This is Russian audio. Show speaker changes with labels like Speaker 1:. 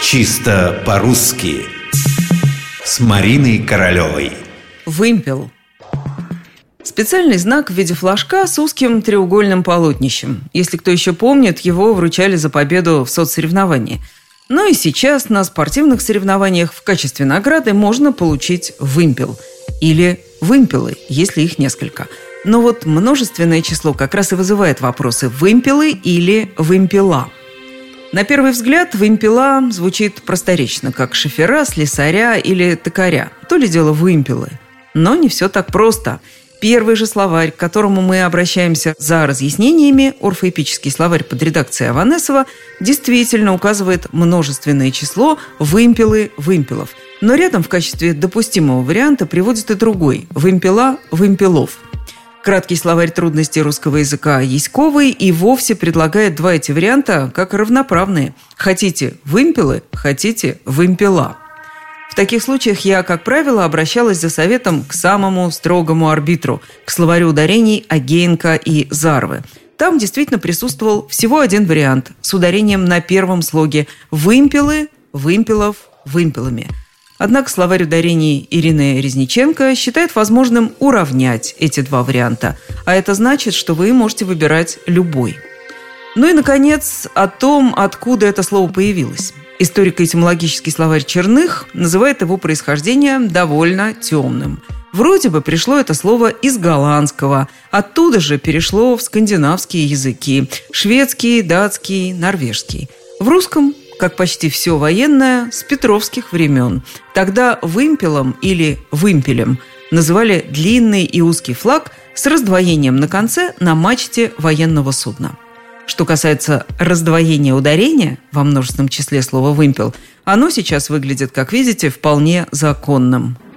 Speaker 1: Чисто по-русски С Мариной Королевой
Speaker 2: Вымпел Специальный знак в виде флажка с узким треугольным полотнищем. Если кто еще помнит, его вручали за победу в соцсоревновании. Но и сейчас на спортивных соревнованиях в качестве награды можно получить вымпел. Или вымпелы, если их несколько – но вот множественное число как раз и вызывает вопросы «вымпелы» или «вымпела». На первый взгляд «вымпела» звучит просторечно, как шофера, слесаря или токаря. То ли дело «вымпелы». Но не все так просто. Первый же словарь, к которому мы обращаемся за разъяснениями, орфоэпический словарь под редакцией Аванесова, действительно указывает множественное число «вымпелы» вымпелов. Но рядом в качестве допустимого варианта приводит и другой – «вымпела» вымпелов – Краткий словарь трудностей русского языка Яськовый и вовсе предлагает два эти варианта как равноправные. Хотите – вымпелы, хотите – вымпела. В таких случаях я, как правило, обращалась за советом к самому строгому арбитру, к словарю ударений Агеенко и Зарвы. Там действительно присутствовал всего один вариант с ударением на первом слоге «вымпелы», «вымпелов», «вымпелами». Однако словарь ударений Ирины Резниченко считает возможным уравнять эти два варианта, а это значит, что вы можете выбирать любой. Ну и, наконец, о том, откуда это слово появилось. Историко-этимологический словарь Черных называет его происхождение довольно темным. Вроде бы пришло это слово из голландского, оттуда же перешло в скандинавские языки – шведский, датский, норвежский. В русском как почти все военное, с петровских времен. Тогда вымпелом или вымпелем называли длинный и узкий флаг с раздвоением на конце на мачте военного судна. Что касается раздвоения ударения во множественном числе слова «вымпел», оно сейчас выглядит, как видите, вполне законным –